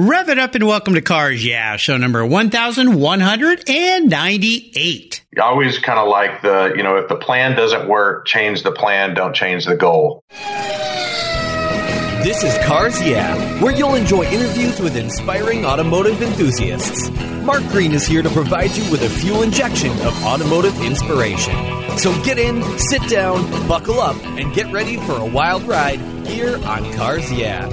Rev it up and welcome to Cars Yeah, show number 1198. I always kind of like the, you know, if the plan doesn't work, change the plan, don't change the goal. This is Cars Yeah, where you'll enjoy interviews with inspiring automotive enthusiasts. Mark Green is here to provide you with a fuel injection of automotive inspiration. So get in, sit down, buckle up, and get ready for a wild ride here on Cars Yeah.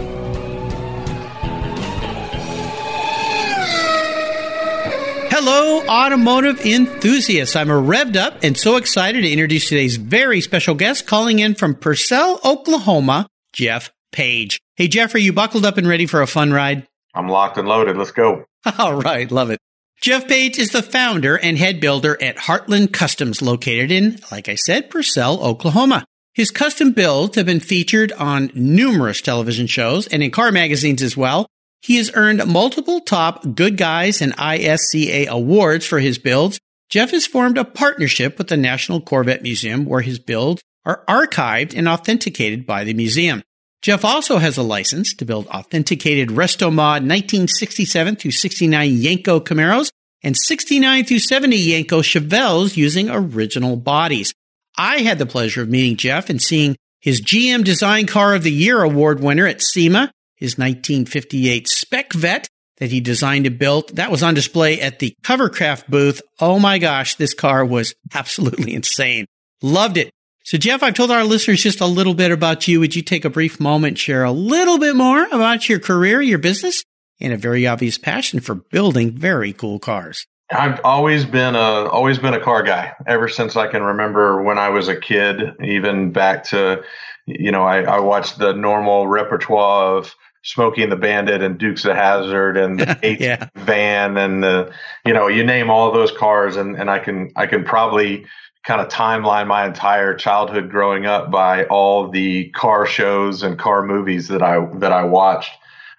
Hello, automotive enthusiasts. I'm a revved up and so excited to introduce today's very special guest calling in from Purcell, Oklahoma, Jeff Page. Hey, Jeff, are you buckled up and ready for a fun ride? I'm locked and loaded. Let's go. All right, love it. Jeff Page is the founder and head builder at Heartland Customs, located in, like I said, Purcell, Oklahoma. His custom builds have been featured on numerous television shows and in car magazines as well. He has earned multiple top Goodguys and ISCA awards for his builds. Jeff has formed a partnership with the National Corvette Museum where his builds are archived and authenticated by the museum. Jeff also has a license to build authenticated Restomod 1967 through 69 Yenko Camaros and 69 through 70 Yenko Chevelles using original bodies. I had the pleasure of meeting Jeff and seeing his GM Design Car of the Year award winner at SEMA his 1958 SpecVette that he designed and built. That was on display at the Covercraft booth. Oh my gosh, this car was absolutely insane. Loved it. So Jeff, I've told our listeners just a little bit about you. Would you take a brief moment, share a little bit more about your career, your business, and a very obvious passion for building very cool cars? I've always been a always been a car guy ever since I can remember when I was a kid, even back to you know, I, I watched the normal repertoire of Smokey and the Bandit and Dukes of Hazzard and the H yeah. van and the you know you name all those cars. And and I can I can probably kind of timeline my entire childhood growing up by all the car shows and car movies that I that I watched.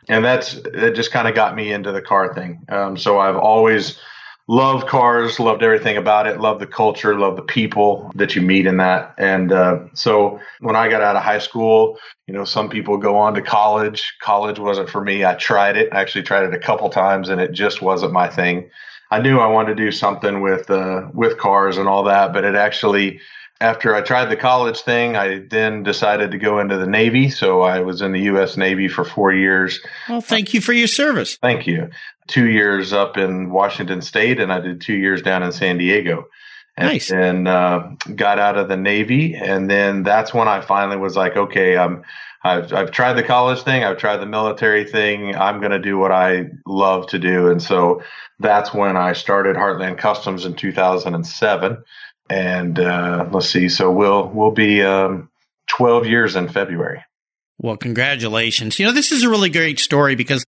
And that's it just kind of got me into the car thing. Um, so I've always loved cars, loved everything about it, loved the culture, loved the people that you meet in that. And uh, so when I got out of high school, you know, some people go on to college. College wasn't for me. I tried it. I actually tried it a couple times, and it just wasn't my thing. I knew I wanted to do something with uh, with cars and all that, but it actually after I tried the college thing, I then decided to go into the Navy. So I was in the U.S. Navy for four years. Well, thank you for your service. Thank you. Two years up in Washington State, and I did two years down in San Diego. And, nice. And uh, got out of the Navy, and then that's when I finally was like, okay, I'm. I've, I've tried the college thing. I've tried the military thing. I'm going to do what I love to do. And so that's when I started Heartland Customs in 2007 and uh, let's see. So we'll we'll be um, 12 years in February. Well, congratulations. You know, this is a really great story because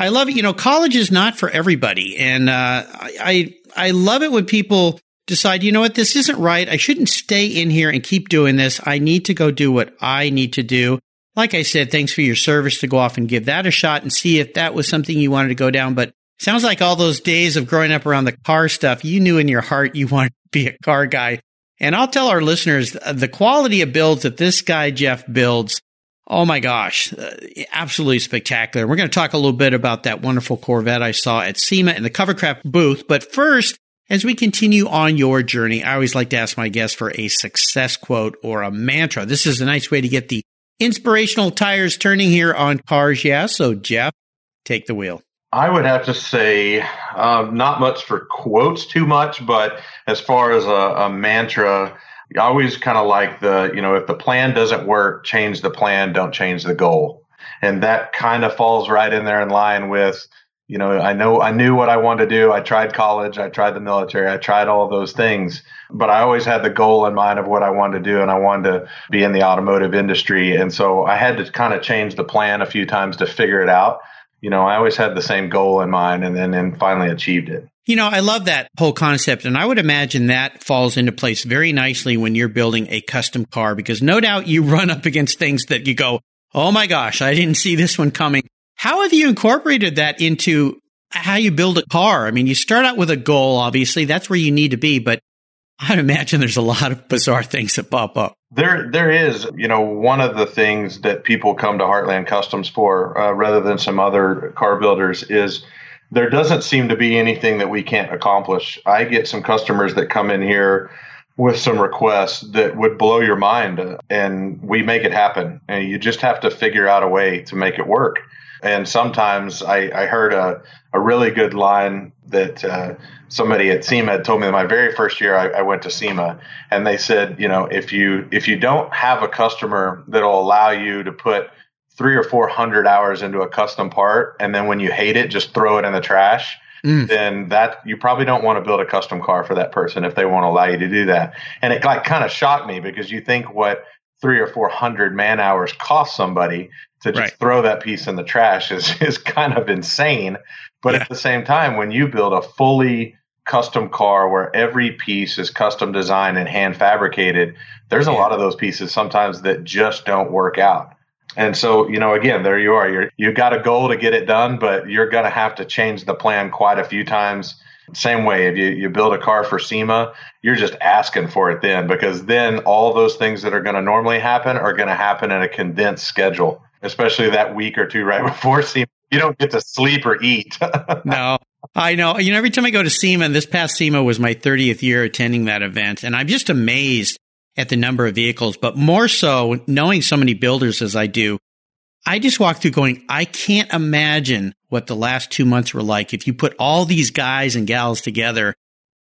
I love it. You know, college is not for everybody, and uh, I I love it when people decide, you know what, this isn't right. I shouldn't stay in here and keep doing this. I need to go do what I need to do. Like I said, thanks for your service to go off and give that a shot and see if that was something you wanted to go down. But sounds like all those days of growing up around the car stuff, you knew in your heart you wanted to be a car guy. And I'll tell our listeners the quality of builds that this guy, Jeff, builds. Oh my gosh, uh, absolutely spectacular. We're going to talk a little bit about that wonderful Corvette I saw at SEMA in the Covercraft booth. But first, as we continue on your journey, I always like to ask my guests for a success quote or a mantra. This is a nice way to get the inspirational tires turning here on Cars Yeah. So, Jeff, take the wheel. I would have to say, um, not much for quotes too much, but as far as a, a mantra, Always kind of like the, you know, if the plan doesn't work, change the plan, don't change the goal. And that kind of falls right in there in line with, you know, I know I knew what I wanted to do. I tried college, I tried the military, I tried all those things, but I always had the goal in mind of what I wanted to do and I wanted to be in the automotive industry. And so I had to kind of change the plan a few times to figure it out you know, I always had the same goal in mind and then and finally achieved it. You know, I love that whole concept. And I would imagine that falls into place very nicely when you're building a custom car because no doubt you run up against things that you go, Oh my gosh, I didn't see this one coming. How have you incorporated that into how you build a car? I mean, you start out with a goal, obviously, that's where you need to be, but I'd imagine there's a lot of bizarre things that pop up. There, there is, you know, one of the things that people come to Heartland Customs for, uh, rather than some other car builders, is there doesn't seem to be anything that we can't accomplish. I get some customers that come in here with some requests that would blow your mind, and we make it happen. And you just have to figure out a way to make it work. And sometimes I, I heard a, a really good line that uh, somebody at SEMA had told me my very first year I, I, went to SEMA, and they said, you know, if you if you don't have a customer that'll allow you to put three or four hundred hours into a custom part, and then when you hate it, just throw it in the trash. Mm. Then that you probably don't want to build a custom car for that person if they won't allow you to do that. And it like kind of shocked me because you think what three or four hundred man hours cost somebody to just right. throw that piece in the trash is, is kind of insane. But yeah. at the same time, when you build a fully custom car where every piece is custom designed and hand fabricated, there's a lot of those pieces sometimes that just don't work out. And so, you know, again, there you are. You're, you got a goal to get it done, but you're going to have to change the plan quite a few times. Same way, if you, you build a car for SEMA, you're just asking for it then because then all those things that are going to normally happen are going to happen in a condensed schedule especially that week or two right before SEMA. You don't get to sleep or eat. no, I know. You know, every time I go to SEMA, this past SEMA was my 30th year attending that event, and I'm just amazed at the number of vehicles, but more so knowing so many builders as I do. I just walk through going, I can't imagine what the last two months were like if you put all these guys and gals together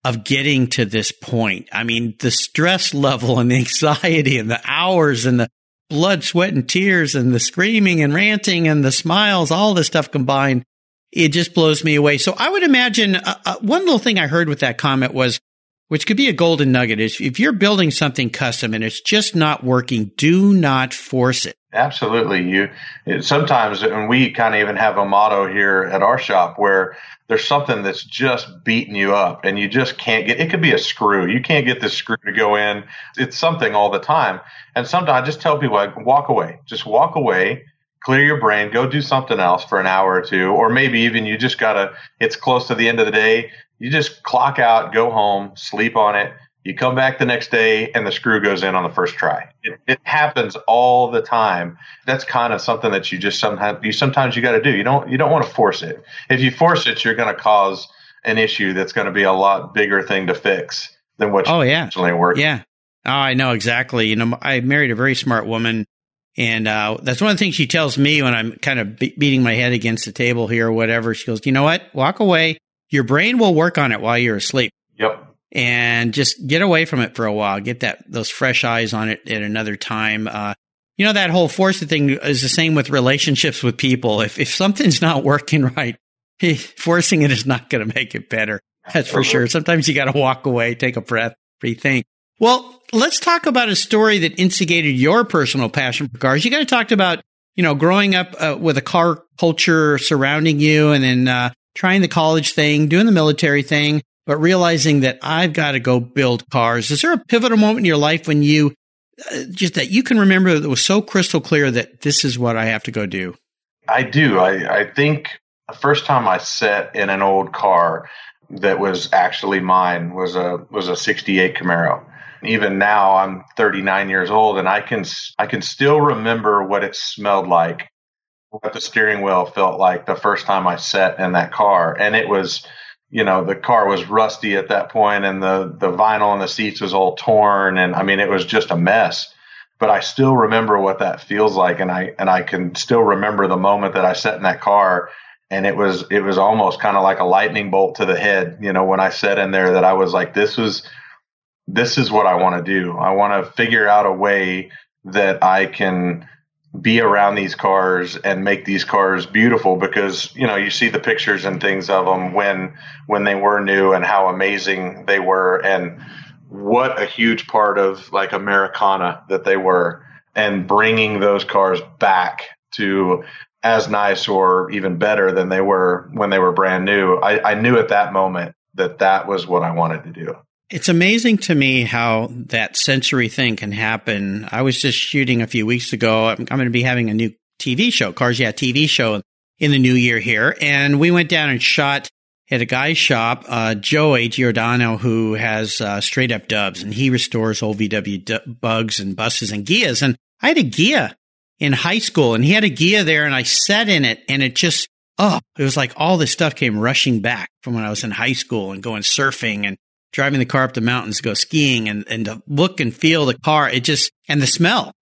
of getting to this point. I mean, the stress level and the anxiety and the hours and the blood, sweat, and tears and the screaming and ranting and the smiles, all this stuff combined, it just blows me away. So I would imagine uh, uh, one little thing I heard with that comment was, which could be a golden nugget, is if you're building something custom and it's just not working, do not force it. Absolutely. You sometimes, and we kind of even have a motto here at our shop where there's something that's just beating you up and you just can't get it could be a screw you can't get the screw to go in it's something all the time and sometimes i just tell people like walk away just walk away clear your brain go do something else for an hour or two or maybe even you just gotta it's close to the end of the day you just clock out go home sleep on it you come back the next day and the screw goes in on the first try. It, it happens all the time. That's kind of something that you just sometimes you sometimes you got to do. You don't you don't want to force it. If you force it, you're going to cause an issue that's going to be a lot bigger thing to fix than what oh yeah actually work. Yeah. Oh, I know exactly. You know, I married a very smart woman, and uh, that's one of the things she tells me when I'm kind of be- beating my head against the table here or whatever. She goes, "You know what? Walk away. Your brain will work on it while you're asleep." Yep and just get away from it for a while. Get that those fresh eyes on it at another time. Uh, you know that whole force thing is the same with relationships with people. If if something's not working right, forcing it is not going to make it better. That's for sure. Sometimes you got to walk away, take a breath, rethink. Well, let's talk about a story that instigated your personal passion for cars. You got to talk about you know growing up uh, with a car culture surrounding you, and then uh, trying the college thing, doing the military thing but realizing that I've got to go build cars. Is there a pivotal moment in your life when you uh, just that you can remember that was so crystal clear that this is what I have to go do? I do. I, I think the first time I sat in an old car that was actually mine was a was a 68 Camaro. Even now I'm 39 years old and I can I can still remember what it smelled like, what the steering wheel felt like the first time I sat in that car. And it was you know the car was rusty at that point and the the vinyl on the seats was all torn and i mean it was just a mess. But i still remember what that feels like and i and i can still remember the moment that i sat in that car and it was it was almost kind of like a lightning bolt to the head you know when i sat in there that i was like this was this is what i want to do i want to figure out a way that i can be around these cars and make these cars beautiful because you know you see the pictures and things of them when when they were new and how amazing they were and what a huge part of like Americana that they were and bringing those cars back to as nice or even better than they were when they were brand new. I, I knew at that moment that that was what I wanted to do. It's amazing to me how that sensory thing can happen. I was just shooting a few weeks ago. I'm, I'm going to be having a new TV show, Cars Yeah TV show in the new year here. And we went down and shot at a guy's shop, uh, Joey Giordano, who has uh, straight up dubs, and he restores old VW d- bugs and buses and Ghias. And I had a Ghia in high school, and he had a Ghia there, and I sat in it, and it just oh, it was like all this stuff came rushing back from when I was in high school and going surfing and driving the car up the mountains to go skiing and and to look and feel the car. It just and the smell.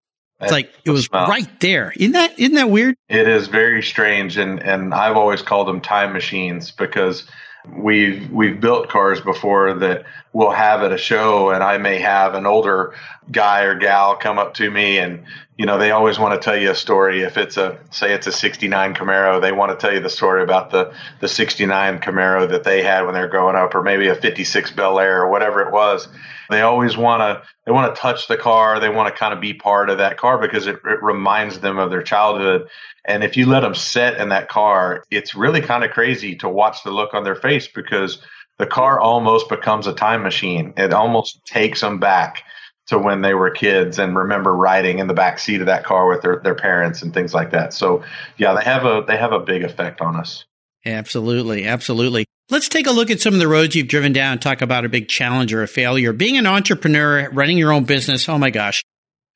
It's like it was smell. right there. Isn't that isn't that weird? It is very strange, and and I've always called them time machines because we've we've built cars before that we'll have at a show, and I may have an older guy or gal come up to me and you know, they always want to tell you a story. If it's a, say it's a 69 Camaro, they want to tell you the story about the, the 69 Camaro that they had when they were growing up, or maybe a 56 Bel Air or whatever it was. They always want to, they want to touch the car. They want to kind of be part of that car because it, it reminds them of their childhood. And if you let them sit in that car, it's really kind of crazy to watch the look on their face because the car almost becomes a time machine. It almost takes them back to when they were kids and remember riding in the back seat of that car with their, their parents and things like that. So yeah, they have a they have a big effect on us. Absolutely, absolutely. Let's take a look at some of the roads you've driven down. Talk about a big challenge or a failure. Being an entrepreneur, running your own business. Oh my gosh,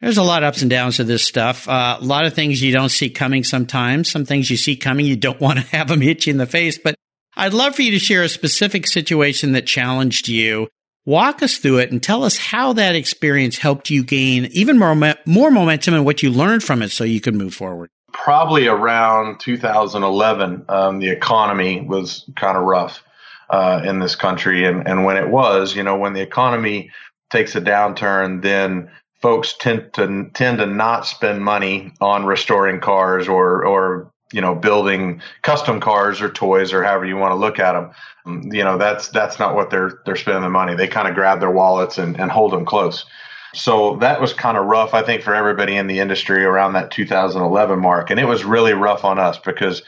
there's a lot of ups and downs to this stuff. Uh, a lot of things you don't see coming. Sometimes some things you see coming, you don't want to have them hit you in the face. But I'd love for you to share a specific situation that challenged you Walk us through it and tell us how that experience helped you gain even more, more momentum and what you learned from it so you could move forward. Probably around 2011, um, the economy was kind of rough uh, in this country. And, and when it was, you know, when the economy takes a downturn, then folks tend to tend to not spend money on restoring cars or or you know building custom cars or toys or however you want to look at them you know that's that's not what they're they're spending the money. They kind of grab their wallets and, and hold them close so that was kind of rough i think for everybody in the industry around that 2011 mark. And it was really rough on us because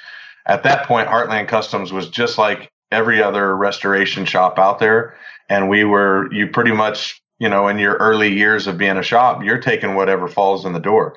at that point heartland customs was just like every other restoration shop out there. And we were you pretty much you know in your early years of being a shop you're taking whatever falls in the door.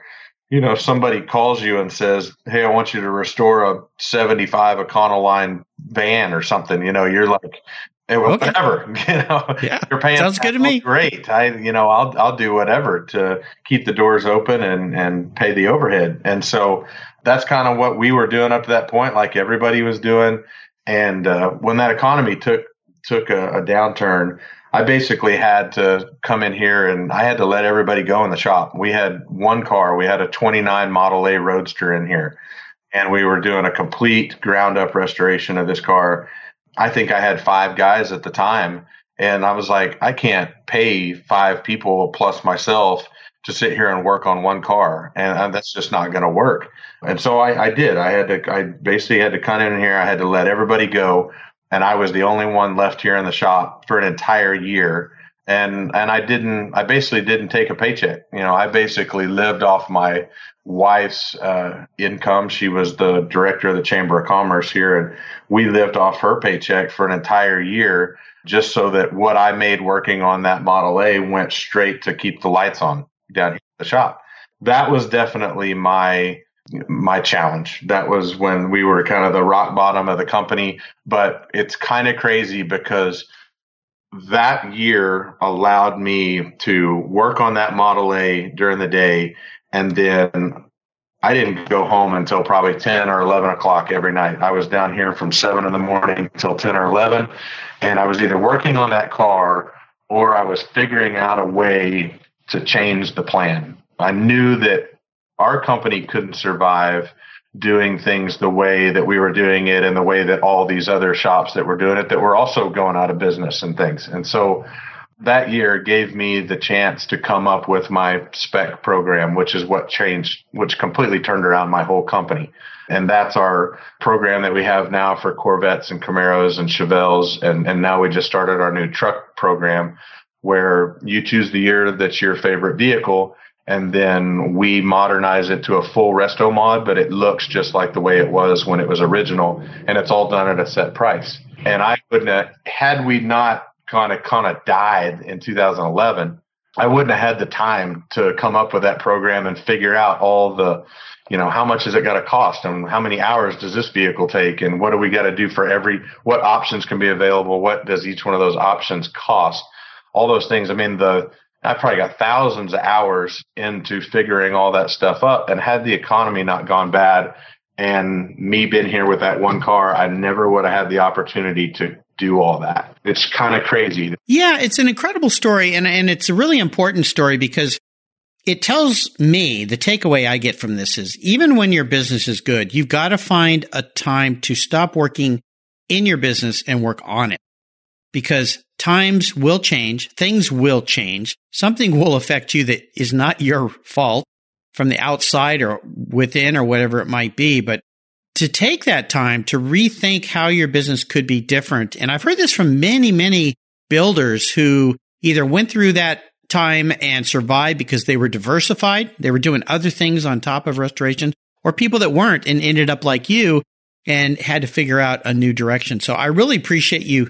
You know, if somebody calls you and says, Hey, I want you to restore a 75 Econoline van or something, you know, you're like, Well, okay. whatever, you know, yeah, you're paying. Sounds good to me. Great. I, you know, I'll, I'll do whatever to keep the doors open and, and pay the overhead. And so that's kind of what we were doing up to that point, like everybody was doing. And, uh, when that economy took, took a, a downturn, I basically had to come in here and I had to let everybody go in the shop. We had one car, we had a 29 Model A Roadster in here, and we were doing a complete ground up restoration of this car. I think I had five guys at the time, and I was like, I can't pay five people plus myself to sit here and work on one car, and that's just not going to work. And so I, I did. I had to. I basically had to come in here. I had to let everybody go and I was the only one left here in the shop for an entire year. And and I didn't. I basically didn't take a paycheck. You know, I basically lived off my wife's uh, income. She was the director of the Chamber of Commerce here, and we lived off her paycheck for an entire year, just so that what I made working on that Model A went straight to keep the lights on down here at the shop. That was definitely my my challenge. That was when we were kind of the rock bottom of the company. But it's kind of crazy because that year allowed me to work on that Model A during the day. And then I didn't go home until probably 10 or 11 o'clock every night. I was down here from 7 in the morning until 10 or 11. And I was either working on that car or I was figuring out a way to change the plan. I knew that our company couldn't survive doing things the way that we were doing it and the way that all these other shops that were doing it that were also going out of business and things. And so that year gave me the chance to come up with my spec program, which is what changed, which completely turned around my whole company. And that's our program that we have now for Corvettes and Camaros and Chevelles. And, and now we just started our new truck program where you choose the year that's your favorite vehicle and then we modernize it to a full resto mod, but it looks just like the way it was when it was original, and it's all done at a set price. And I wouldn't have, had we not kind of kind of died in 2011, I wouldn't have had the time to come up with that program and figure out all the, you know, how much is it going to cost and how many hours does this vehicle take and what do we got to do for every, what options can be available? What does each one of those options cost? All those things. I mean, the, I probably got thousands of hours into figuring all that stuff up and had the economy not gone bad and me being here with that one car, I never would have had the opportunity to do all that. It's kind of crazy. Yeah, it's an incredible story and and it's a really important story because it tells me the takeaway I get from this is even when your business is good, you've got to find a time to stop working in your business and work on it. Because times will change, things will change, something will affect you that is not your fault from the outside or within or whatever it might be. But to take that time to rethink how your business could be different. And I've heard this from many, many builders who either went through that time and survived because they were diversified. They were doing other things on top of restoration or people that weren't and ended up like you and had to figure out a new direction. So I really appreciate you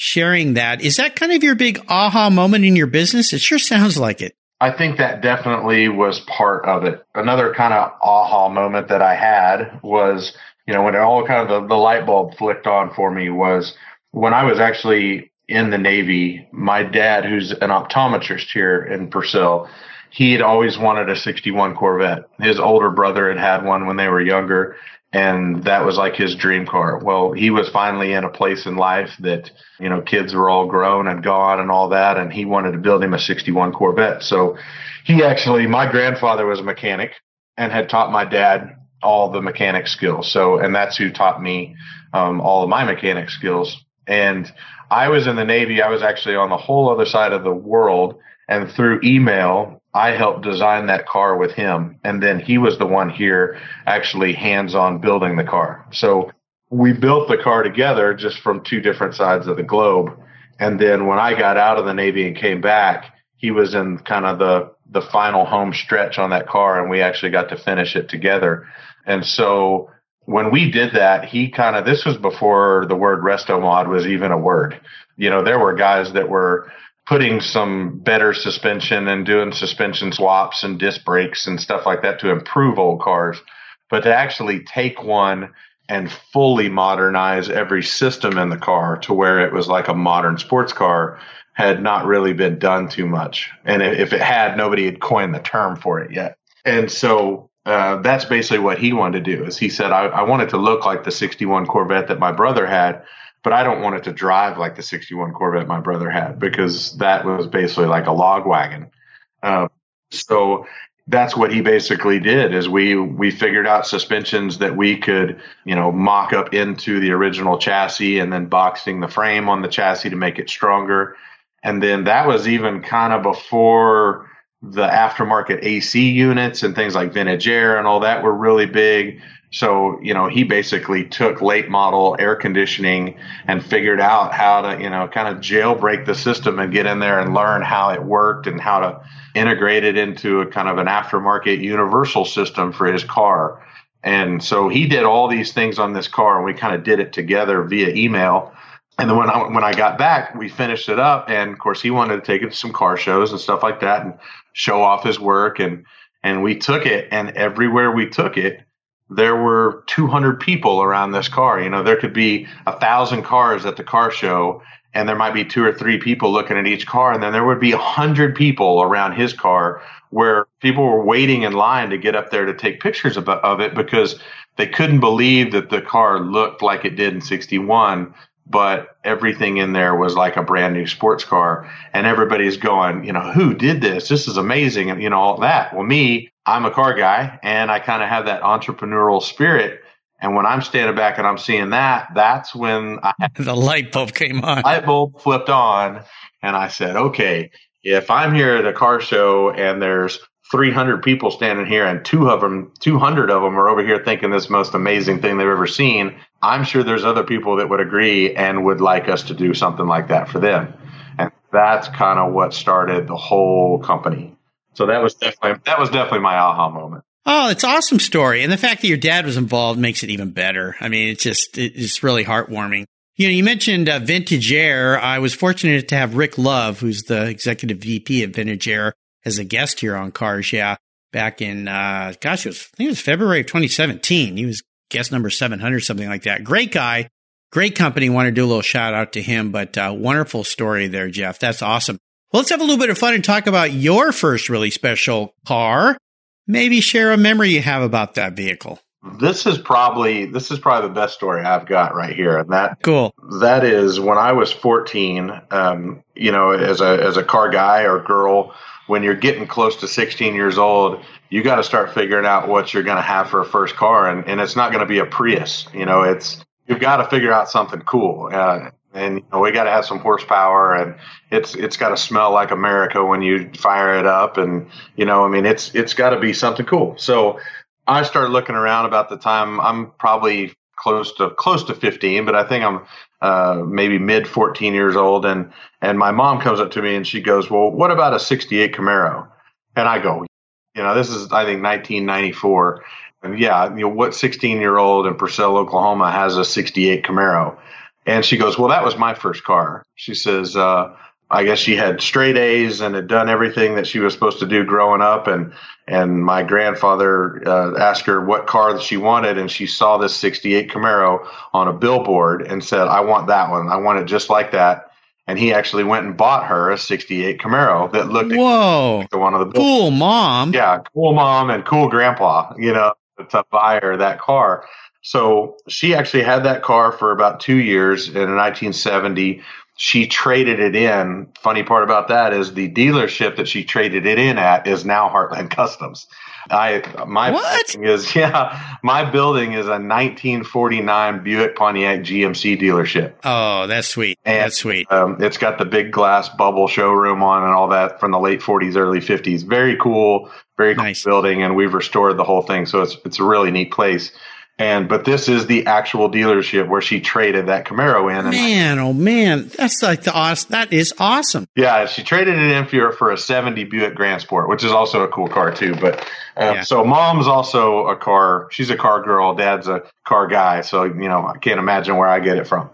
sharing that. Is that kind of your big aha moment in your business? It sure sounds like it. I think that definitely was part of it. Another kind of aha moment that I had was, you know, when it all kind of the, the light bulb flicked on for me was when I was actually in the Navy, my dad, who's an optometrist here in Purcell, he had always wanted a 61 Corvette. His older brother had had one when they were younger, and that was like his dream car. Well, he was finally in a place in life that, you know, kids were all grown and gone and all that, and he wanted to build him a 61 Corvette. So he actually, my grandfather was a mechanic and had taught my dad all the mechanic skills. So, and that's who taught me um, all of my mechanic skills. And I was in the Navy. I was actually on the whole other side of the world. And through email, I helped design that car with him. And then he was the one here actually hands on building the car. So we built the car together just from two different sides of the globe. And then when I got out of the Navy and came back, he was in kind of the, the final home stretch on that car and we actually got to finish it together. And so when we did that, he kind of, this was before the word resto mod was even a word. You know, there were guys that were putting some better suspension and doing suspension swaps and disc brakes and stuff like that to improve old cars. But to actually take one and fully modernize every system in the car to where it was like a modern sports car had not really been done too much. And if it had, nobody had coined the term for it yet. And so uh, that's basically what he wanted to do. Is he said, I, I want it to look like the '61 Corvette that my brother had, but I don't want it to drive like the 61 Corvette my brother had because that was basically like a log wagon. Uh, so that's what he basically did is we we figured out suspensions that we could you know mock up into the original chassis and then boxing the frame on the chassis to make it stronger and then that was even kind of before the aftermarket AC units and things like vintage air and all that were really big so, you know, he basically took late model air conditioning and figured out how to, you know, kind of jailbreak the system and get in there and learn how it worked and how to integrate it into a kind of an aftermarket universal system for his car. And so he did all these things on this car and we kind of did it together via email. And then when I, when I got back, we finished it up. And of course, he wanted to take it to some car shows and stuff like that and show off his work. And, and we took it and everywhere we took it, there were 200 people around this car. You know, there could be a thousand cars at the car show and there might be two or three people looking at each car. And then there would be a hundred people around his car where people were waiting in line to get up there to take pictures of, of it because they couldn't believe that the car looked like it did in 61 but everything in there was like a brand new sports car and everybody's going you know who did this this is amazing and you know all that well me I'm a car guy and I kind of have that entrepreneurial spirit. And when I'm standing back and I'm seeing that, that's when I, the light bulb came on. Light bulb flipped on, and I said, "Okay, if I'm here at a car show and there's 300 people standing here and two of them, 200 of them are over here thinking this most amazing thing they've ever seen, I'm sure there's other people that would agree and would like us to do something like that for them." And that's kind of what started the whole company. So that was definitely that was definitely my aha moment. Oh, it's awesome story, and the fact that your dad was involved makes it even better. I mean, it's just it's really heartwarming. You know, you mentioned uh, Vintage Air. I was fortunate to have Rick Love, who's the executive VP at Vintage Air, as a guest here on Cars. Yeah, back in uh, gosh, it was I think it was February of 2017. He was guest number 700, something like that. Great guy, great company. Want to do a little shout out to him, but uh, wonderful story there, Jeff. That's awesome. Well, let's have a little bit of fun and talk about your first really special car. Maybe share a memory you have about that vehicle this is probably this is probably the best story I've got right here, and that cool. That is when I was 14. Um, you know, as a as a car guy or girl, when you're getting close to 16 years old, you got to start figuring out what you're going to have for a first car, and and it's not going to be a Prius. You know, it's you've got to figure out something cool. Uh, and you know, we got to have some horsepower and it's it's got to smell like America when you fire it up and you know I mean it's it's got to be something cool so I started looking around about the time I'm probably close to close to 15, but I think I'm uh, maybe mid 14 years old, and and my mom comes up to me and she goes, "Well, what about a 68 Camaro?" And I go, "You know, this is I think 1994." And yeah, you know, what 16 year old in Purcell, Oklahoma has a 68 Camaro? And she goes, Well, that was my first car. She says, uh, I guess she had straight A's and had done everything that she was supposed to do growing up. And, and my grandfather uh, asked her what car she wanted. And she saw this 68 Camaro on a billboard and said, I want that one. I want it just like that. And he actually went and bought her a 68 Camaro that looked Whoa. like the one of the billboard. cool mom. Yeah. Cool mom and cool grandpa, you know, to buy her that car. So she actually had that car for about two years in 1970 she traded it in. Funny part about that is the dealership that she traded it in at is now Heartland Customs. I my what is yeah my building is a 1949 Buick Pontiac GMC dealership. Oh, that's sweet. And, that's sweet. Um, it's got the big glass bubble showroom on and all that from the late 40s, early 50s. Very cool, very cool nice. building, and we've restored the whole thing, so it's it's a really neat place. And but this is the actual dealership where she traded that Camaro in. man, oh man, that's like the awesome. That is awesome. Yeah, she traded it in for for a '70 Buick Grand Sport, which is also a cool car too. But uh, yeah. so mom's also a car. She's a car girl. Dad's a car guy. So you know, I can't imagine where I get it from.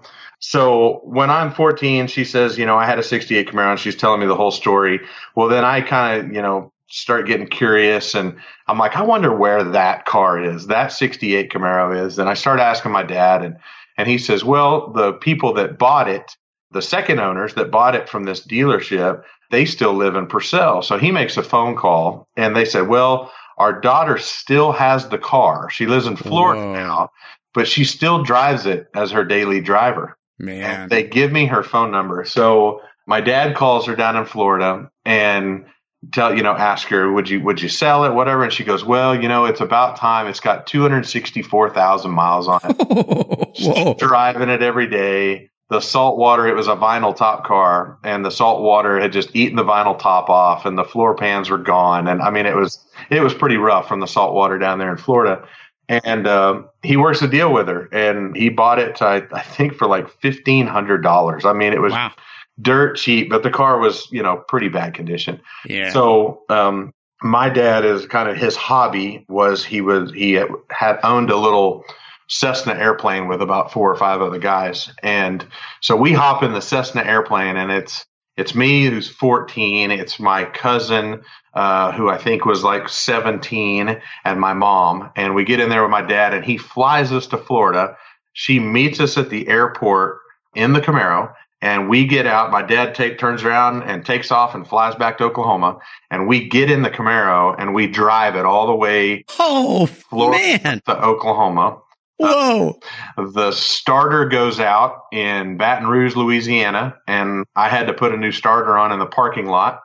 So when I'm 14, she says, you know, I had a 68 Camaro and she's telling me the whole story. Well, then I kind of, you know, start getting curious and I'm like, I wonder where that car is, that 68 Camaro is. And I start asking my dad and, and he says, well, the people that bought it, the second owners that bought it from this dealership, they still live in Purcell. So he makes a phone call and they said, well, our daughter still has the car. She lives in Florida Whoa. now, but she still drives it as her daily driver. Man, and they give me her phone number. So my dad calls her down in Florida and tell you know ask her would you would you sell it whatever? And she goes well you know it's about time. It's got 264,000 miles on it. Driving it every day. The salt water it was a vinyl top car and the salt water had just eaten the vinyl top off and the floor pans were gone. And i mean it was it was pretty rough from the salt water down there in florida. And um, he works a deal with her and he bought it I, I think for like $1500 i mean it was wow dirt cheap, but the car was, you know, pretty bad condition. Yeah. So, um, my dad is kind of his hobby was he was, he had owned a little Cessna airplane with about four or five other guys. And so we hop in the Cessna airplane and it's, it's me who's 14. It's my cousin, uh, who I think was like 17 and my mom. And we get in there with my dad and he flies us to Florida. She meets us at the airport in the Camaro and we get out. My dad take turns around and takes off and flies back to Oklahoma, and we get in the Camaro and we drive it all the way. Oh, Florida man. to Oklahoma. Whoa! Uh, the starter goes out in Baton Rouge, Louisiana, and I had to put a new starter on in the parking lot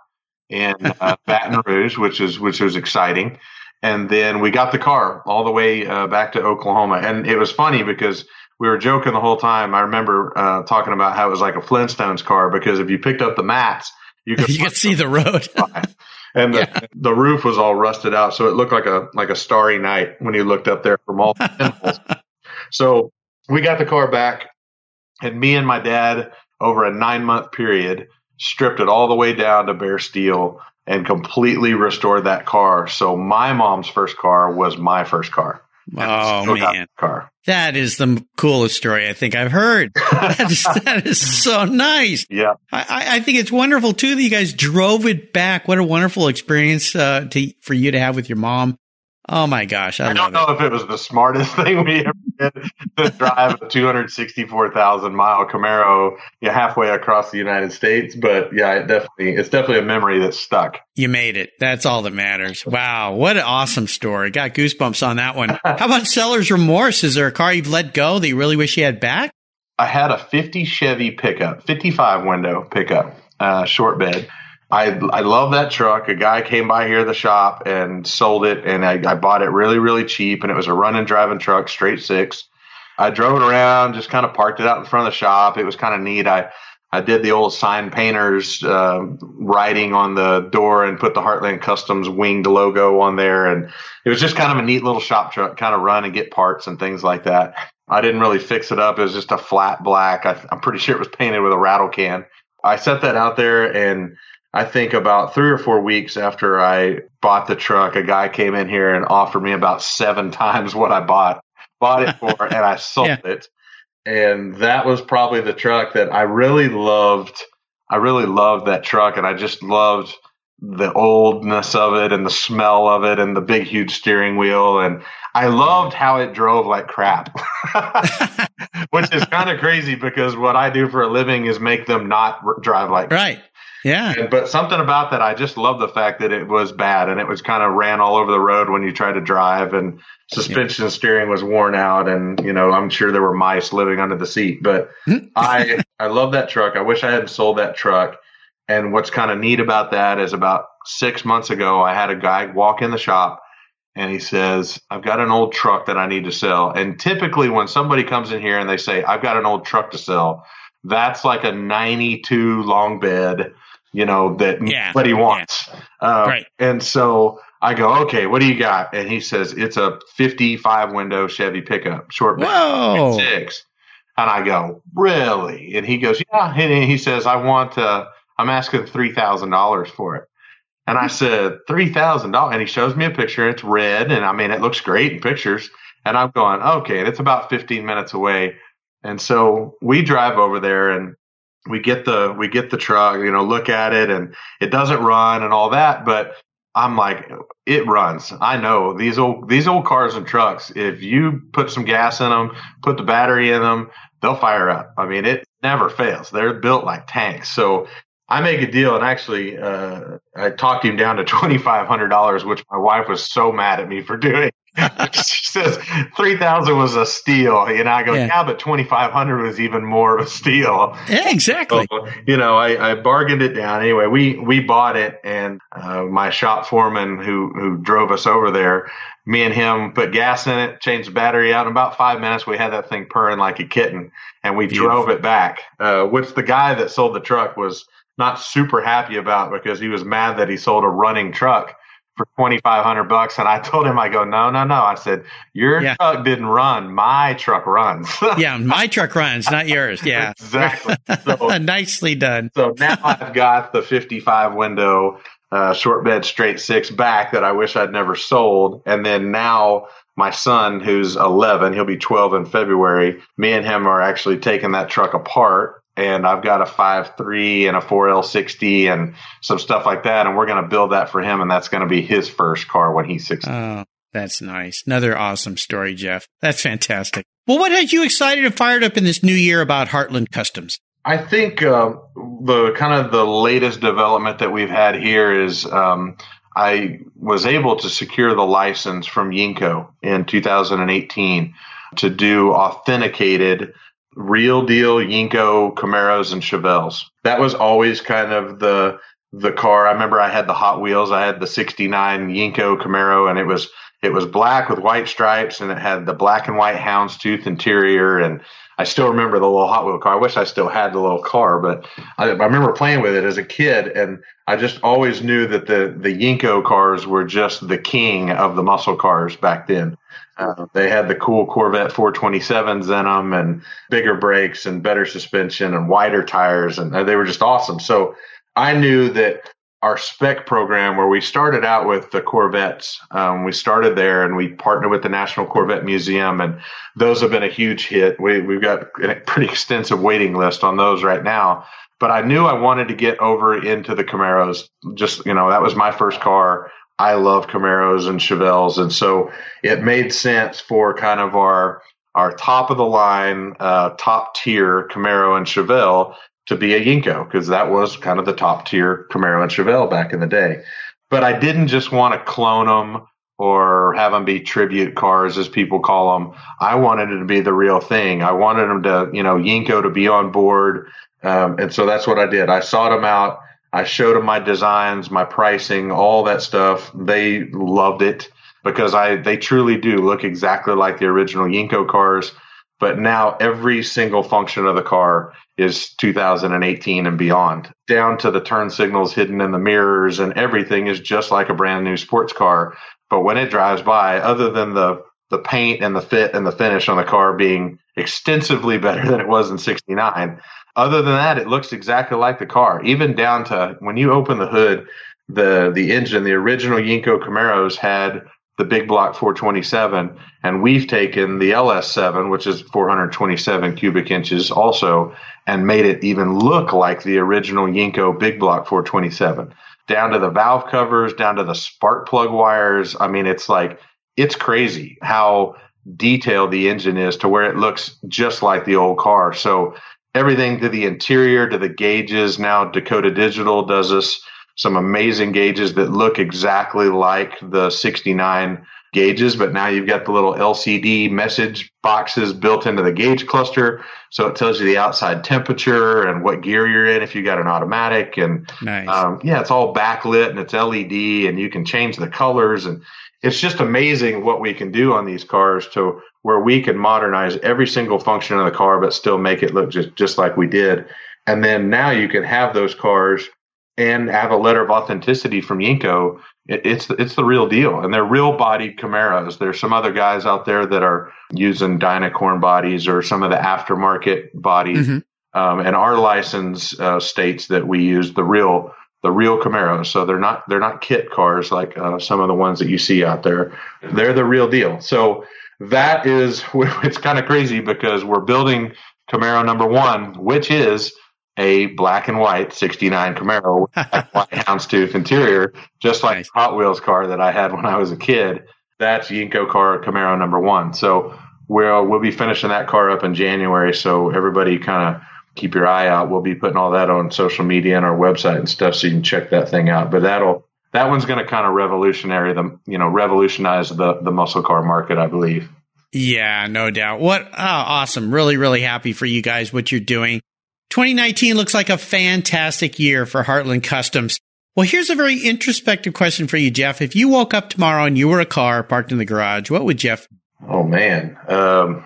in uh, Baton Rouge, which is which was exciting. And then we got the car all the way uh, back to Oklahoma, and it was funny because we were joking the whole time. I remember uh, talking about how it was like a Flintstones car because if you picked up the mats, you could, you could see the road. and the, yeah. the roof was all rusted out, so it looked like a like a starry night when you looked up there from all the So we got the car back, and me and my dad over a nine month period stripped it all the way down to bare steel and completely restored that car. So my mom's first car was my first car. Oh man, car. That is the coolest story I think I've heard. that, is, that is so nice. Yeah, I, I, think it's wonderful too that you guys drove it back. What a wonderful experience uh, to for you to have with your mom. Oh my gosh, I, I don't know it. if it was the smartest thing we ever to drive a 264,000 mile Camaro you know, halfway across the United States, but yeah, it definitely it's definitely a memory that stuck. You made it. That's all that matters. Wow, what an awesome story! Got goosebumps on that one. How about seller's remorse? Is there a car you've let go that you really wish you had back? I had a 50 Chevy pickup, 55 window pickup, uh, short bed I I love that truck. A guy came by here the shop and sold it, and I, I bought it really really cheap, and it was a running driving truck, straight six. I drove it around, just kind of parked it out in front of the shop. It was kind of neat. I I did the old sign painters uh, writing on the door and put the Heartland Customs winged logo on there, and it was just kind of a neat little shop truck, kind of run and get parts and things like that. I didn't really fix it up. It was just a flat black. I, I'm pretty sure it was painted with a rattle can. I set that out there and I think about three or four weeks after I bought the truck, a guy came in here and offered me about seven times what I bought, bought it for, and I sold yeah. it. And that was probably the truck that I really loved. I really loved that truck, and I just loved the oldness of it and the smell of it and the big, huge steering wheel. And I loved how it drove like crap, which is kind of crazy because what I do for a living is make them not drive like right. Yeah. And, but something about that, I just love the fact that it was bad and it was kind of ran all over the road when you tried to drive and suspension yeah. steering was worn out. And, you know, I'm sure there were mice living under the seat, but. I, I love that truck. I wish I hadn't sold that truck. And what's kind of neat about that is about six months ago, I had a guy walk in the shop and he says, I've got an old truck that I need to sell. And typically when somebody comes in here and they say, I've got an old truck to sell, that's like a 92 long bed you know, that yeah. nobody wants. Yeah. Uh, right. And so I go, okay, what do you got? And he says, it's a 55 window Chevy pickup, short Whoa. six. And I go, really? And he goes, yeah. And he says, I want, uh, I'm asking $3,000 for it. And I said, $3,000. And he shows me a picture. It's red. And I mean, it looks great in pictures. And I'm going, okay. And it's about 15 minutes away. And so we drive over there and we get the we get the truck, you know, look at it and it doesn't run and all that, but I'm like, it runs. I know these old these old cars and trucks. If you put some gas in them, put the battery in them, they'll fire up. I mean, it never fails. They're built like tanks. So I make a deal, and actually, uh, I talked him down to twenty five hundred dollars, which my wife was so mad at me for doing. she says three thousand was a steal, and I go, yeah, yeah but twenty five hundred was even more of a steal. Yeah, exactly. So, you know, I, I, bargained it down. Anyway, we we bought it, and uh, my shop foreman who who drove us over there, me and him put gas in it, changed the battery out. In about five minutes, we had that thing purring like a kitten, and we Beautiful. drove it back. Uh, which the guy that sold the truck was not super happy about because he was mad that he sold a running truck for 2500 bucks and i told him i go no no no. I said your yeah. truck didn't run. My truck runs. Yeah my truck runs not yours. Yeah. Exactly. So, nicely done. so now i've got the 55 window uh, short bed straight six back that i wish i'd never sold. And then now my son who's 11 he'll be 12 in february. Me and him are actually taking that truck apart and I've got a five three and a 4L60 and some stuff like that. And we're going to build that for him. And that's going to be his first car when he's 16. Oh, that's nice. Another awesome story, Jeff. That's fantastic. Well, what has you excited and fired up in this new year about Heartland Customs? I think uh, the kind of the latest development that we've had here is um, I was able to secure the license from Yenko in 2018 to do authenticated real deal Yenko Camaros and Chevelles. That was always kind of the the car. I remember I had the Hot Wheels. I had the '69 Yenko Camaro, and it was it was black with white stripes, and it had the black and white houndstooth interior. And I still remember the little Hot Wheel car. I wish I still had the little car, but I, I remember playing with it as a kid, and I just always knew that the the Yenko cars were just the king of the muscle cars back then. Uh, they had the cool Corvette 427s in them and bigger brakes and better suspension and wider tires. And they were just awesome. So I knew that our spec program where we started out with the Corvettes. Um, we started there and we partnered with the National Corvette Museum, and those have been a huge hit. We, we've got a pretty extensive waiting list on those right now. But I knew I wanted to get over into the Camaros. Just, you know, that was my first car. I love Camaros and Chevelles. And so it made sense for kind of our, our top of the line, uh, top tier Camaro and Chevelle to be a Yenko because that was kind of the top tier Camaro and Chevelle back in the day. But I didn't just want to clone them or have them be tribute cars, as people call them. I wanted it to be the real thing. I wanted them to, you know, Yenko to be on board. Um, and so that's what I did. I sought them out. I showed them my designs, my pricing, all that stuff. They loved it because I, they truly do look exactly like the original Yenko cars but now every single function of the car is 2018 and beyond, down to the turn signals hidden in the mirrors and everything is just like a brand new sports car. But when it drives by, other than the the paint and the fit and the finish on the car being extensively better than it was in 69. Other than that, it looks exactly like the car, even down to when you open the hood, the, the engine, the original Yenko Camaros had the big block 427 and we've taken the LS7 which is 427 cubic inches also and made it even look like the original Yenko big block 427 down to the valve covers down to the spark plug wires. I mean it's like it's crazy how detailed the engine is to where it looks just like the old car. So everything to the interior to the gauges now Dakota Digital does this some amazing gauges that look exactly like the 69 gauges, but now you've got the little LCD message boxes built into the gauge cluster. So it tells you the outside temperature and what gear you're in if you got an automatic. And nice. um, yeah, it's all backlit and it's LED and you can change the colors. And it's just amazing what we can do on these cars to where we can modernize every single function of the car, but still make it look just, just like we did. And then now you can have those cars and have a letter of authenticity from Yenko, it, it's it's the real deal. And they're real bodied Camaros. There's some other guys out there that are using Dynacorn bodies or some of the aftermarket bodies. Mm-hmm. Um, and our license uh, states that we use the real the real Camaros. So they're not they're not kit cars like uh, some of the ones that you see out there. They're the real deal. So that is it's kind of crazy because we're building Camaro number one, which is a black and white 69 Camaro with white houndstooth interior, just like nice. Hot Wheels car that I had when I was a kid. That's Yenko car Camaro number one. So we'll, we'll be finishing that car up in January. So everybody kind of keep your eye out. We'll be putting all that on social media and our website and stuff so you can check that thing out. But that'll, that one's going to kind of revolutionary the, you know, revolutionize the, the muscle car market, I believe. Yeah, no doubt. What oh, awesome. Really, really happy for you guys, what you're doing. 2019 looks like a fantastic year for Heartland Customs. Well, here's a very introspective question for you, Jeff. If you woke up tomorrow and you were a car parked in the garage, what would Jeff? Oh man, um,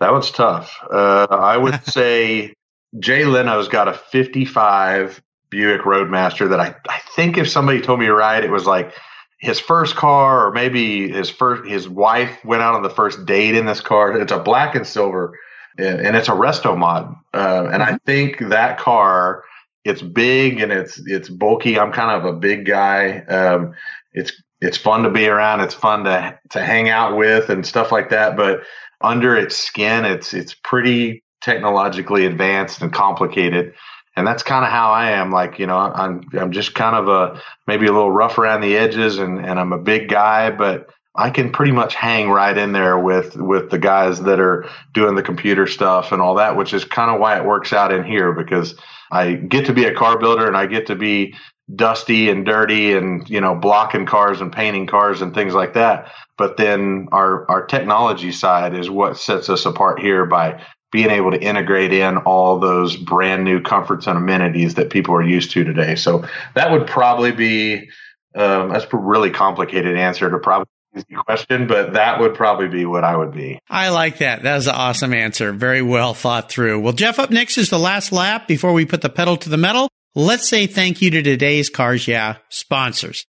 that was tough. Uh, I would say Jay Leno's got a 55 Buick Roadmaster that I, I think if somebody told me to ride, it was like his first car or maybe his first, his wife went out on the first date in this car. It's a black and silver and it's a resto mod. Uh, and mm-hmm. I think that car, it's big and it's it's bulky. I'm kind of a big guy. Um, it's it's fun to be around. It's fun to to hang out with and stuff like that. But under its skin, it's it's pretty technologically advanced and complicated. And that's kind of how I am. Like, you know, I'm I'm just kind of a maybe a little rough around the edges, and and I'm a big guy, but I can pretty much hang right in there with with the guys that are doing the computer stuff and all that, which is kind of why it works out in here because I get to be a car builder and I get to be dusty and dirty and you know blocking cars and painting cars and things like that. But then our our technology side is what sets us apart here by being able to integrate in all those brand new comforts and amenities that people are used to today. So that would probably be um, that's a really complicated answer to probably easy question, but that would probably be what I would be. I like that. That was an awesome answer. Very well thought through. Well, Jeff, up next is the last lap before we put the pedal to the metal. Let's say thank you to today's Cars Yeah sponsors.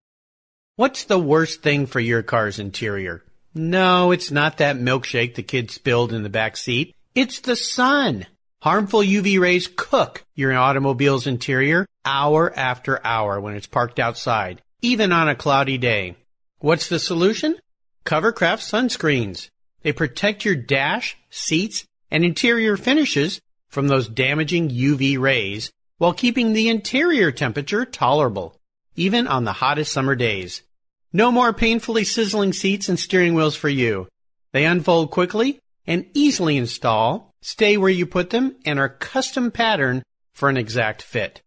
What's the worst thing for your car's interior? No, it's not that milkshake the kid spilled in the back seat. It's the sun. Harmful UV rays cook your automobile's interior hour after hour when it's parked outside, even on a cloudy day. What's the solution? Covercraft sunscreens. They protect your dash, seats, and interior finishes from those damaging UV rays while keeping the interior temperature tolerable, even on the hottest summer days. No more painfully sizzling seats and steering wheels for you. They unfold quickly and easily install, stay where you put them, and are custom patterned for an exact fit.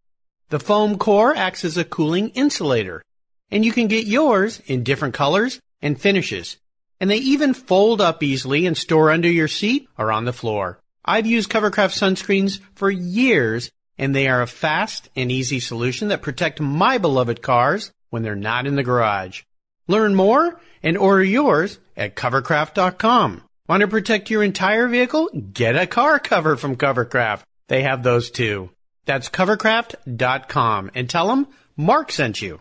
The foam core acts as a cooling insulator, and you can get yours in different colors and finishes. And they even fold up easily and store under your seat or on the floor. I've used Covercraft sunscreens for years, and they are a fast and easy solution that protect my beloved cars when they're not in the garage. Learn more and order yours at covercraft.com. Want to protect your entire vehicle? Get a car cover from Covercraft. They have those too. That's covercraft.com and tell them Mark sent you.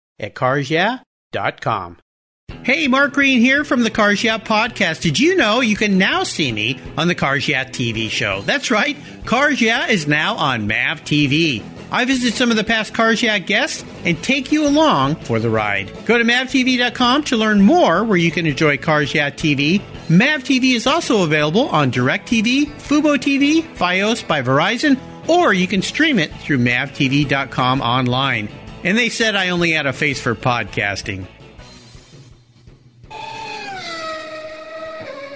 at carsyeah.com. Hey, Mark Green here from the Cars Yeah podcast. Did you know you can now see me on the Cars Yeah TV show? That's right. Cars Yeah is now on MAV TV. I visit some of the past Cars Yeah guests and take you along for the ride. Go to mavtv.com to learn more where you can enjoy Cars Yeah TV. MAV TV is also available on DirecTV, Fubo TV, Fios by Verizon, or you can stream it through mavtv.com online. And they said I only had a face for podcasting.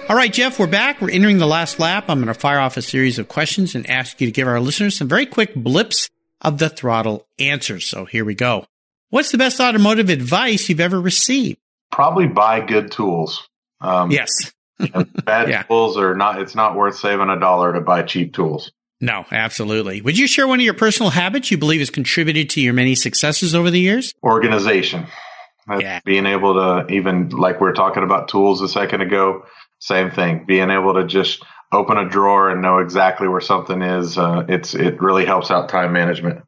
All right, Jeff, we're back. We're entering the last lap. I'm going to fire off a series of questions and ask you to give our listeners some very quick blips of the throttle answers. So here we go. What's the best automotive advice you've ever received? Probably buy good tools. Um, yes. bad yeah. tools are not, it's not worth saving a dollar to buy cheap tools. No, absolutely. Would you share one of your personal habits you believe has contributed to your many successes over the years? Organization. Yeah. Being able to even like we are talking about tools a second ago, same thing. Being able to just open a drawer and know exactly where something is, uh, it's it really helps out time management.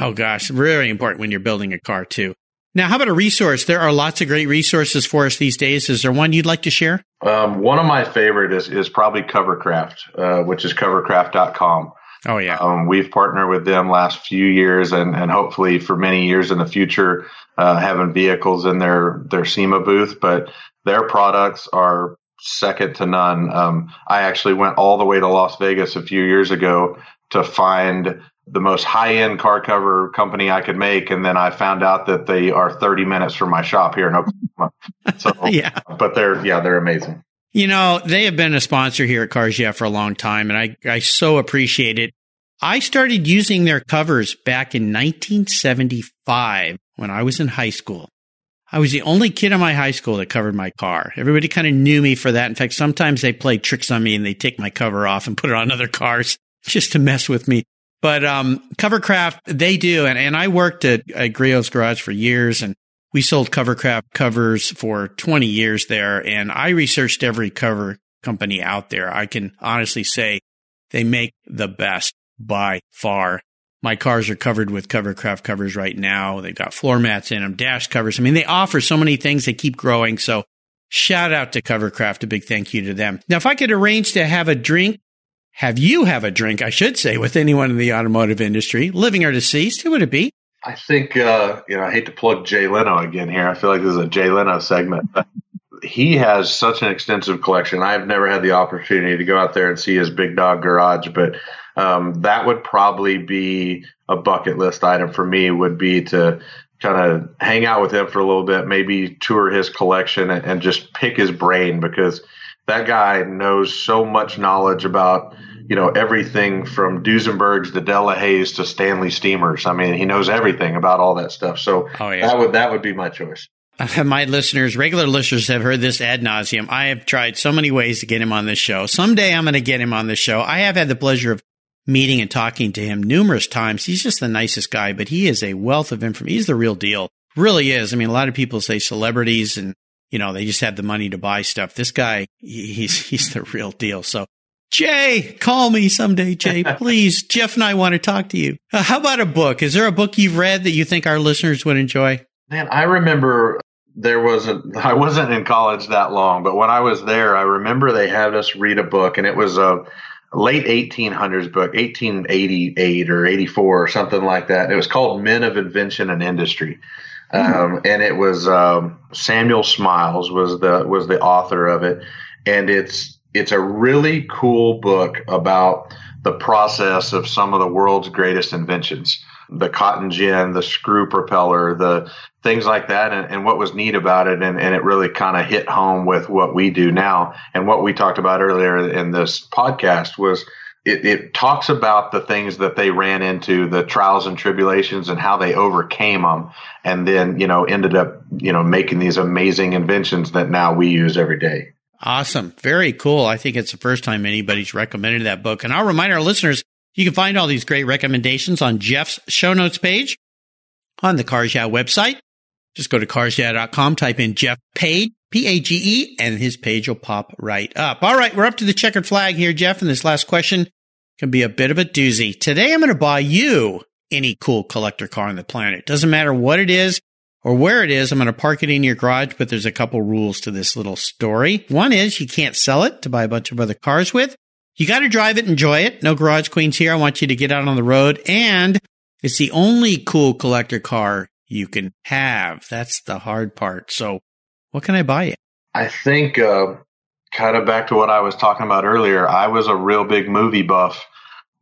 Oh gosh, really important when you're building a car too. Now, how about a resource? There are lots of great resources for us these days. Is there one you'd like to share? Um, one of my favorite is is probably Covercraft, uh, which is covercraft.com. Oh yeah. Um, we've partnered with them last few years and, and hopefully for many years in the future, uh, having vehicles in their, their SEMA booth, but their products are second to none. Um, I actually went all the way to Las Vegas a few years ago to find the most high end car cover company I could make. And then I found out that they are 30 minutes from my shop here in Oklahoma. So, yeah, but they're, yeah, they're amazing. You know, they have been a sponsor here at Cars Yeah for a long time, and I, I so appreciate it. I started using their covers back in 1975 when I was in high school. I was the only kid in my high school that covered my car. Everybody kind of knew me for that. In fact, sometimes they play tricks on me and they take my cover off and put it on other cars just to mess with me. But um, Covercraft, they do. And, and I worked at, at Griot's Garage for years and we sold Covercraft covers for 20 years there. And I researched every cover company out there. I can honestly say they make the best by far. My cars are covered with Covercraft covers right now. They've got floor mats in them, dash covers. I mean, they offer so many things. They keep growing. So shout out to Covercraft. A big thank you to them. Now, if I could arrange to have a drink, have you have a drink, I should say, with anyone in the automotive industry, living or deceased, who would it be? I think, uh, you know, I hate to plug Jay Leno again here. I feel like this is a Jay Leno segment. he has such an extensive collection. I've never had the opportunity to go out there and see his big dog garage, but um, that would probably be a bucket list item for me would be to kind of hang out with him for a little bit, maybe tour his collection and, and just pick his brain because that guy knows so much knowledge about you know everything from Duesenbergs to Delahaye's to Stanley Steamers. I mean, he knows everything about all that stuff. So oh, yeah. that would that would be my choice. My listeners, regular listeners, have heard this ad nauseum. I have tried so many ways to get him on this show. Someday I'm going to get him on this show. I have had the pleasure of meeting and talking to him numerous times. He's just the nicest guy, but he is a wealth of information. He's the real deal. Really is. I mean, a lot of people say celebrities and, you know, they just have the money to buy stuff. This guy, he's, he's the real deal. So Jay, call me someday, Jay, please. Jeff and I want to talk to you. Uh, how about a book? Is there a book you've read that you think our listeners would enjoy? Man, I remember there was a, I wasn't in college that long, but when I was there, I remember they had us read a book and it was a late 1800s book, 1888 or 84 or something like that. It was called Men of Invention and Industry. Um, and it was um, Samuel Smiles was the was the author of it, and it's it's a really cool book about the process of some of the world's greatest inventions. The cotton gin, the screw propeller, the things like that. And, and what was neat about it, and, and it really kind of hit home with what we do now. And what we talked about earlier in this podcast was it, it talks about the things that they ran into, the trials and tribulations and how they overcame them. And then, you know, ended up, you know, making these amazing inventions that now we use every day. Awesome. Very cool. I think it's the first time anybody's recommended that book. And I'll remind our listeners, you can find all these great recommendations on Jeff's show notes page on the Cars Yeah website. Just go to carsyeah.com, type in Jeff Page, P-A-G-E, and his page will pop right up. All right, we're up to the checkered flag here, Jeff, and this last question can be a bit of a doozy. Today I'm going to buy you any cool collector car on the planet. Doesn't matter what it is or where it is. I'm going to park it in your garage, but there's a couple rules to this little story. One is you can't sell it to buy a bunch of other cars with. You got to drive it, enjoy it. No garage queens here. I want you to get out on the road and it's the only cool collector car you can have. That's the hard part. So what can I buy you? I think, uh, kind of back to what I was talking about earlier. I was a real big movie buff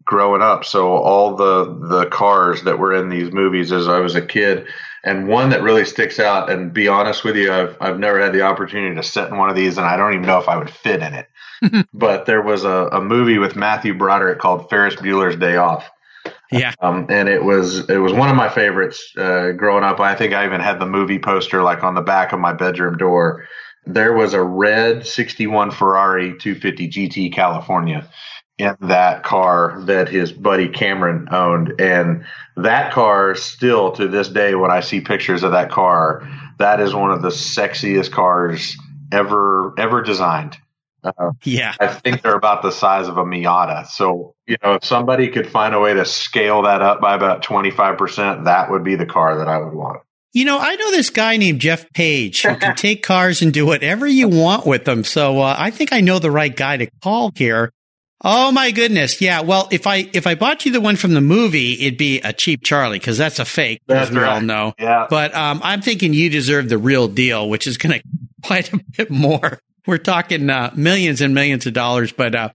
growing up. So all the, the cars that were in these movies as I was a kid, and one that really sticks out and be honest with you, I've, I've never had the opportunity to sit in one of these and I don't even know if I would fit in it. but there was a, a movie with Matthew Broderick called Ferris Bueller's Day Off. Yeah. Um, and it was it was one of my favorites uh, growing up. I think I even had the movie poster like on the back of my bedroom door. There was a red 61 Ferrari 250 GT California in that car that his buddy Cameron owned. And that car still to this day, when I see pictures of that car, that is one of the sexiest cars ever, ever designed. Uh, yeah. I think they're about the size of a Miata. So, you know, if somebody could find a way to scale that up by about 25%, that would be the car that I would want. You know, I know this guy named Jeff Page who can take cars and do whatever you want with them. So uh, I think I know the right guy to call here. Oh my goodness. Yeah. Well, if I, if I bought you the one from the movie, it'd be a cheap Charlie because that's a fake. That's as we right. all know. Yeah. But, um, I'm thinking you deserve the real deal, which is going to quite a bit more. We're talking, uh, millions and millions of dollars. But, uh,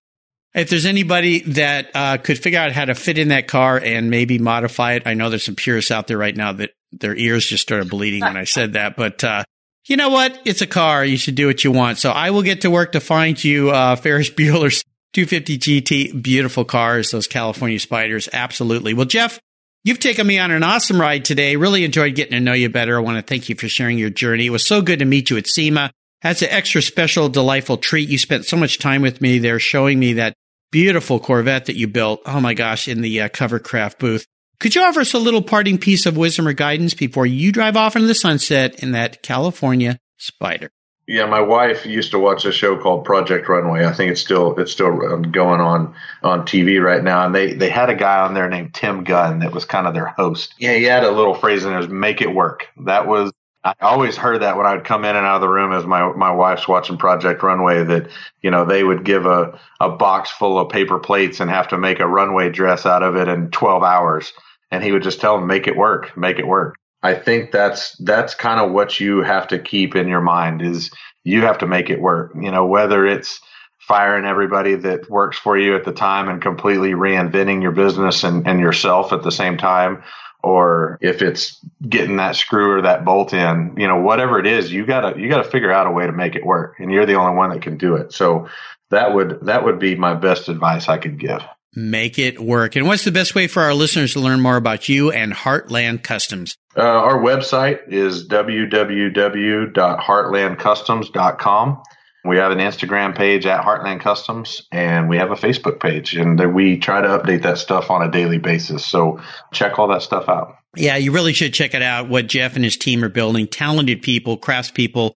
if there's anybody that, uh, could figure out how to fit in that car and maybe modify it, I know there's some purists out there right now that their ears just started bleeding when I said that, but, uh, you know what? It's a car. You should do what you want. So I will get to work to find you, uh, Ferris Bueller's 250 GT, beautiful cars, those California spiders. Absolutely. Well, Jeff, you've taken me on an awesome ride today. Really enjoyed getting to know you better. I want to thank you for sharing your journey. It was so good to meet you at SEMA. That's an extra special, delightful treat. You spent so much time with me there showing me that beautiful Corvette that you built. Oh my gosh, in the uh, Covercraft booth. Could you offer us a little parting piece of wisdom or guidance before you drive off into the sunset in that California Spider? Yeah, my wife used to watch a show called Project Runway. I think it's still it's still um, going on on TV right now. And they they had a guy on there named Tim Gunn that was kind of their host. Yeah, he had a little phrase in there: "Make it work." That was I always heard that when I would come in and out of the room as my my wife's watching Project Runway. That you know they would give a a box full of paper plates and have to make a runway dress out of it in 12 hours, and he would just tell them, "Make it work, make it work." I think that's that's kind of what you have to keep in your mind is you have to make it work. You know, whether it's firing everybody that works for you at the time and completely reinventing your business and, and yourself at the same time, or if it's getting that screw or that bolt in, you know, whatever it is, you gotta you gotta figure out a way to make it work. And you're the only one that can do it. So that would that would be my best advice I could give. Make it work. And what's the best way for our listeners to learn more about you and Heartland Customs? Uh, our website is www.heartlandcustoms.com. We have an Instagram page at Heartland Customs, and we have a Facebook page, and we try to update that stuff on a daily basis. So check all that stuff out. Yeah, you really should check it out. What Jeff and his team are building, talented people, craftspeople.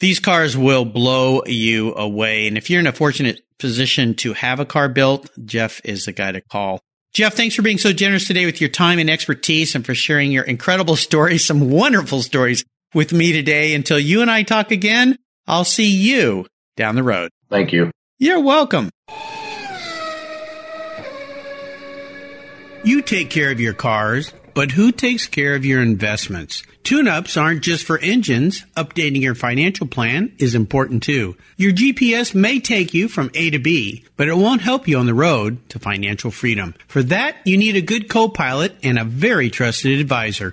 These cars will blow you away. And if you're in a fortunate position to have a car built, Jeff is the guy to call. Jeff, thanks for being so generous today with your time and expertise and for sharing your incredible stories, some wonderful stories with me today. Until you and I talk again, I'll see you down the road. Thank you. You're welcome. You take care of your cars, but who takes care of your investments? Tune-ups aren't just for engines. Updating your financial plan is important too. Your GPS may take you from A to B, but it won't help you on the road to financial freedom. For that, you need a good co-pilot and a very trusted advisor.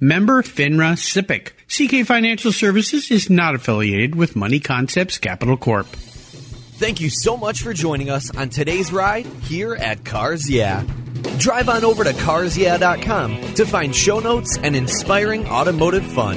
Member FINRA SIPC. CK Financial Services is not affiliated with Money Concepts Capital Corp. Thank you so much for joining us on today's ride here at Cars Yeah. Drive on over to carsyeah.com to find show notes and inspiring automotive fun.